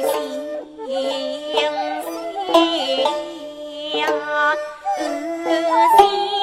情未了